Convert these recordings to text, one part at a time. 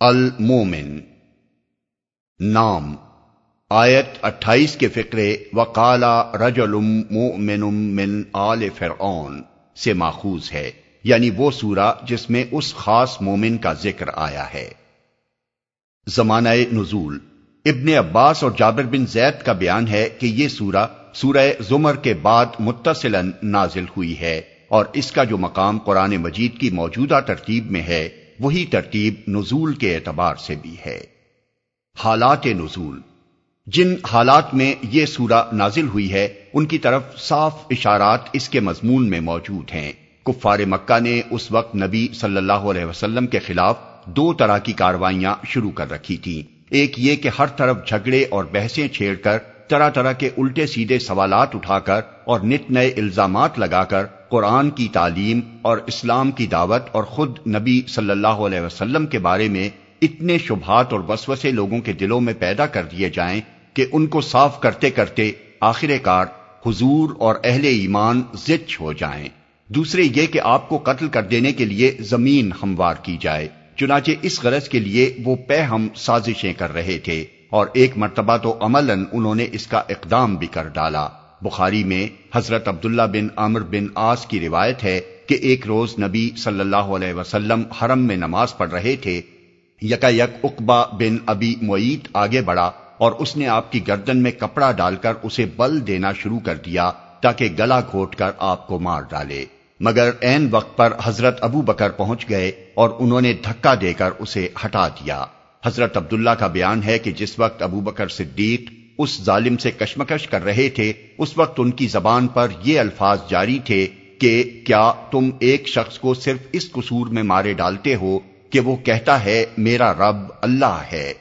المومن نام، آیت اٹھائیس کے فکرے وکالا رجل مومن من آل فرعون سے ماخوذ ہے یعنی وہ سورہ جس میں اس خاص مومن کا ذکر آیا ہے۔ زمانہ نزول۔ ابن عباس اور جابر بن زید کا بیان ہے کہ یہ سورہ سورہ زمر کے بعد متصلاً نازل ہوئی ہے اور اس کا جو مقام قرآن مجید کی موجودہ ترتیب میں ہے وہی ترتیب نزول کے اعتبار سے بھی ہے۔ حالات نزول۔ جن حالات میں یہ سورہ نازل ہوئی ہے، ان کی طرف صاف اشارات اس کے مضمون میں موجود ہیں۔ کفار مکہ نے اس وقت نبی صلی اللہ علیہ وسلم کے خلاف دو طرح کی کاروائیاں شروع کر رکھی تھیں۔ ایک یہ کہ ہر طرف جھگڑے اور بحثیں چھیڑ کر، طرح طرح کے الٹے سیدھے سوالات اٹھا کر اور نت نئے الزامات لگا کر قرآن کی تعلیم اور اسلام کی دعوت اور خود نبی صلی اللہ علیہ وسلم کے بارے میں اتنے شبہات اور وسوسے لوگوں کے دلوں میں پیدا کر دیے جائیں کہ ان کو صاف کرتے کرتے آخر کار حضور اور اہل ایمان زچ ہو جائیں۔ دوسرے یہ کہ آپ کو قتل کر دینے کے لیے زمین ہموار کی جائے، چنانچہ اس غرض کے لیے وہ پہ ہم سازشیں کر رہے تھے اور ایک مرتبہ تو عملاً انہوں نے اس کا اقدام بھی کر ڈالا۔ بخاری میں حضرت عبداللہ بن عمر بن آس کی روایت ہے کہ ایک روز نبی صلی اللہ علیہ وسلم حرم میں نماز پڑھ رہے تھے۔ یکا یک اقبا بن ابی معیت آگے بڑھا اور اس نے آپ کی گردن میں کپڑا ڈال کر اسے بل دینا شروع کر دیا تاکہ گلا گھوٹ کر آپ کو مار ڈالے۔ مگر این وقت پر حضرت ابو بکر پہنچ گئے اور انہوں نے دھکا دے کر اسے ہٹا دیا۔ حضرت عبداللہ کا بیان ہے کہ جس وقت ابو بکر صدیق اس ظالم سے کشمکش کر رہے تھے، اس وقت ان کی زبان پر یہ الفاظ جاری تھے کہ کیا تم ایک شخص کو صرف اس قصور میں مارے ڈالتے ہو کہ وہ کہتا ہے، میرا رب اللہ ہے۔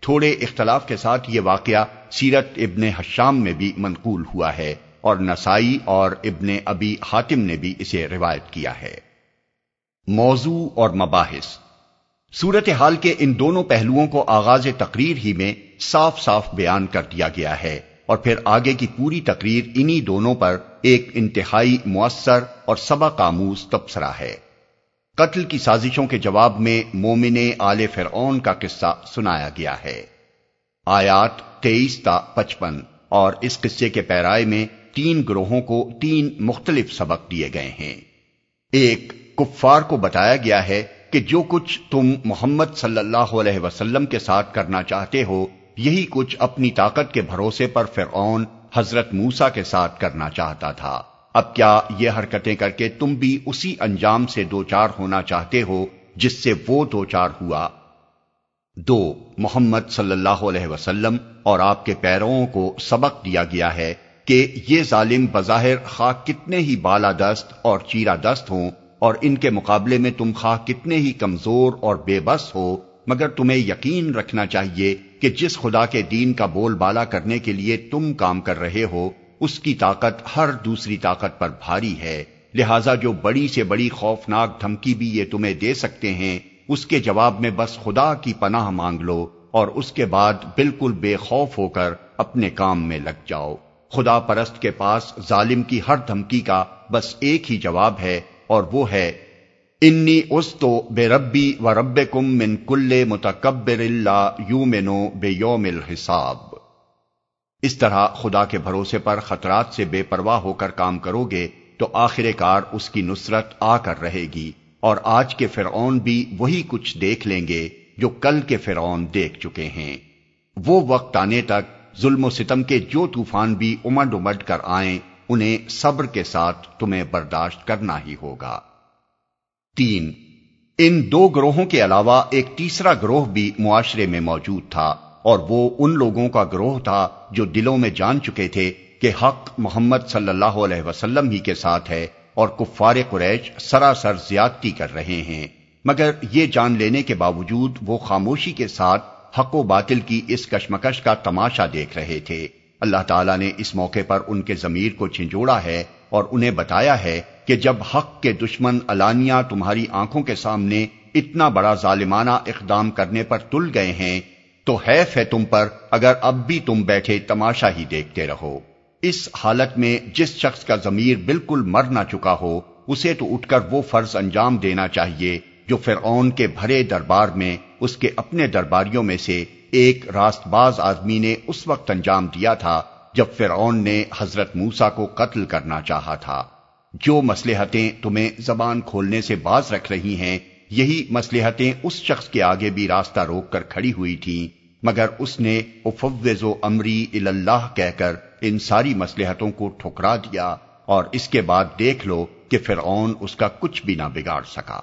تھوڑے اختلاف کے ساتھ یہ واقعہ سیرت ابن حشام میں بھی منقول ہوا ہے اور نسائی اور ابن ابی حاتم نے بھی اسے روایت کیا ہے۔ موضوع اور مباحث۔ صورت حال کے ان دونوں پہلوؤں کو آغاز تقریر ہی میں صاف صاف بیان کر دیا گیا ہے اور پھر آگے کی پوری تقریر انہی دونوں پر ایک انتہائی مؤثر اور سبق آموز تبصرہ ہے۔ قتل کی سازشوں کے جواب میں مومن آل فرعون کا قصہ سنایا گیا ہے۔ آیات تیئیس تا پچپن اور اس قصے کے پیرائے میں تین گروہوں کو تین مختلف سبق دیے گئے ہیں۔ ایک کفار کو بتایا گیا ہے کہ جو کچھ تم محمد صلی اللہ علیہ وسلم کے ساتھ کرنا چاہتے ہو یہی کچھ اپنی طاقت کے بھروسے پر فرعون حضرت موسا کے ساتھ کرنا چاہتا تھا۔ اب کیا یہ حرکتیں کر کے تم بھی اسی انجام سے دو چار ہونا چاہتے ہو جس سے وہ دو چار ہوا؟ دو، محمد صلی اللہ علیہ وسلم اور آپ کے پیروں کو سبق دیا گیا ہے کہ یہ ظالم بظاہر خاک کتنے ہی بالا دست اور چیرا دست ہوں اور ان کے مقابلے میں تم خواہ کتنے ہی کمزور اور بے بس ہو مگر تمہیں یقین رکھنا چاہیے کہ جس خدا کے دین کا بول بالا کرنے کے لیے تم کام کر رہے ہو، اس کی طاقت ہر دوسری طاقت پر بھاری ہے۔ لہذا جو بڑی سے بڑی خوفناک دھمکی بھی یہ تمہیں دے سکتے ہیں، اس کے جواب میں بس خدا کی پناہ مانگ لو اور اس کے بعد بالکل بے خوف ہو کر اپنے کام میں لگ جاؤ۔ خدا پرست کے پاس ظالم کی ہر دھمکی کا بس ایک ہی جواب ہے اور وہ ہے انی استو بے ربی و رب کم من کل متکبر اللہ یو بے یوم الحساب۔ اس طرح خدا کے بھروسے پر خطرات سے بے پرواہ ہو کر کام کرو گے تو آخر کار اس کی نصرت آ کر رہے گی۔ اور آج کے فرعون بھی وہی کچھ دیکھ لیں گے جو کل کے فرعون دیکھ چکے ہیں۔ وہ وقت آنے تک ظلم و ستم کے جو طوفان بھی امڈ امڈ کر آئیں، انہیں صبر کے ساتھ تمہیں برداشت کرنا ہی ہوگا۔ تین۔ ان دو گروہوں کے علاوہ ایک تیسرا گروہ بھی معاشرے میں موجود تھا اور وہ ان لوگوں کا گروہ تھا جو دلوں میں جان چکے تھے کہ حق محمد صلی اللہ علیہ وسلم ہی کے ساتھ ہے اور کفار قریش سراسر زیادتی کر رہے ہیں۔ مگر یہ جان لینے کے باوجود وہ خاموشی کے ساتھ حق و باطل کی اس کشمکش کا تماشا دیکھ رہے تھے۔ اللہ تعالیٰ نے اس موقع پر ان کے ضمیر کو چھنجوڑا ہے اور انہیں بتایا ہے کہ جب حق کے دشمن الانیہ تمہاری آنکھوں کے سامنے اتنا بڑا ظالمانہ اقدام کرنے پر تل گئے ہیں، تو حیف ہے تم پر اگر اب بھی تم بیٹھے تماشا ہی دیکھتے رہو۔ اس حالت میں جس شخص کا ضمیر بالکل مر نہ چکا ہو، اسے تو اٹھ کر وہ فرض انجام دینا چاہیے جو فرعون کے بھرے دربار میں، اس کے اپنے درباریوں میں سے ایک راست باز آدمی نے اس وقت انجام دیا تھا جب فرعون نے حضرت موسا کو قتل کرنا چاہا تھا۔ جو مسلحتیں تمہیں زبان کھولنے سے باز رکھ رہی ہیں، یہی مسلحتیں اس شخص کے آگے بھی راستہ روک کر کھڑی ہوئی تھیں۔ مگر اس نے افوز و امری اللہ کہہ کر ان ساری مسلحتوں کو ٹھکرا دیا اور اس کے بعد دیکھ لو کہ فرعون اس کا کچھ بھی نہ بگاڑ سکا۔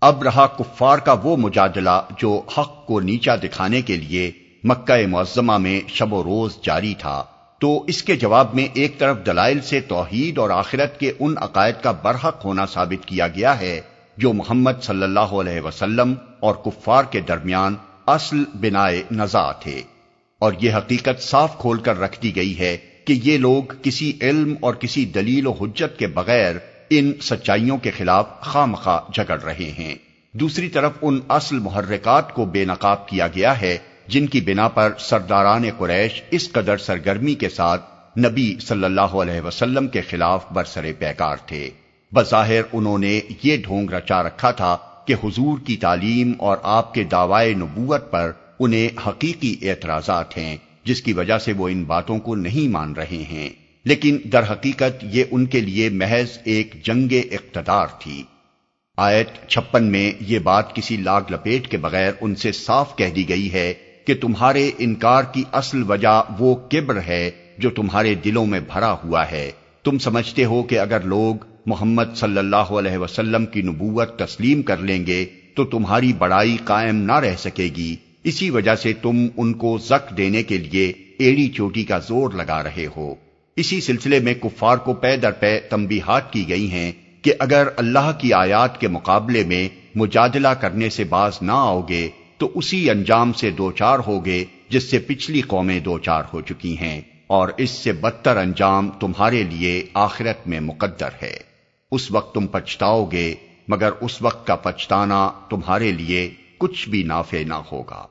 اب رہا کفار کا وہ مجادلہ جو حق کو نیچا دکھانے کے لیے مکہ معظمہ میں شب و روز جاری تھا۔ تو اس کے جواب میں ایک طرف دلائل سے توحید اور آخرت کے ان عقائد کا برحق ہونا ثابت کیا گیا ہے جو محمد صلی اللہ علیہ وسلم اور کفار کے درمیان اصل بنا نزا تھے۔ اور یہ حقیقت صاف کھول کر رکھ دی گئی ہے کہ یہ لوگ کسی علم اور کسی دلیل و حجت کے بغیر ان سچائیوں کے خلاف خواہ مخواہ جھگڑ رہے ہیں۔ دوسری طرف ان اصل محرکات کو بے نقاب کیا گیا ہے جن کی بنا پر سرداران قریش اس قدر سرگرمی کے ساتھ نبی صلی اللہ علیہ وسلم کے خلاف برسر پیکار تھے۔ بظاہر انہوں نے یہ ڈھونگ رچا رکھا تھا کہ حضور کی تعلیم اور آپ کے دعوائے نبوت پر انہیں حقیقی اعتراضات ہیں، جس کی وجہ سے وہ ان باتوں کو نہیں مان رہے ہیں۔ لیکن در حقیقت یہ ان کے لیے محض ایک جنگ اقتدار تھی۔ آیت چھپن میں یہ بات کسی لاگ لپیٹ کے بغیر ان سے صاف کہہ دی گئی ہے کہ تمہارے انکار کی اصل وجہ وہ کبر ہے جو تمہارے دلوں میں بھرا ہوا ہے۔ تم سمجھتے ہو کہ اگر لوگ محمد صلی اللہ علیہ وسلم کی نبوت تسلیم کر لیں گے تو تمہاری بڑائی قائم نہ رہ سکے گی۔ اسی وجہ سے تم ان کو زک دینے کے لیے ایڑی چوٹی کا زور لگا رہے ہو۔ اسی سلسلے میں کفار کو پے در پے تمبیحات کی گئی ہیں کہ اگر اللہ کی آیات کے مقابلے میں مجادلہ کرنے سے باز نہ آؤ گے تو اسی انجام سے دو چار جس سے پچھلی قومیں دو چار ہو چکی ہیں، اور اس سے بدتر انجام تمہارے لیے آخرت میں مقدر ہے۔ اس وقت تم پچھتاؤ گے، مگر اس وقت کا پچھتانا تمہارے لیے کچھ بھی نافع نہ ہوگا۔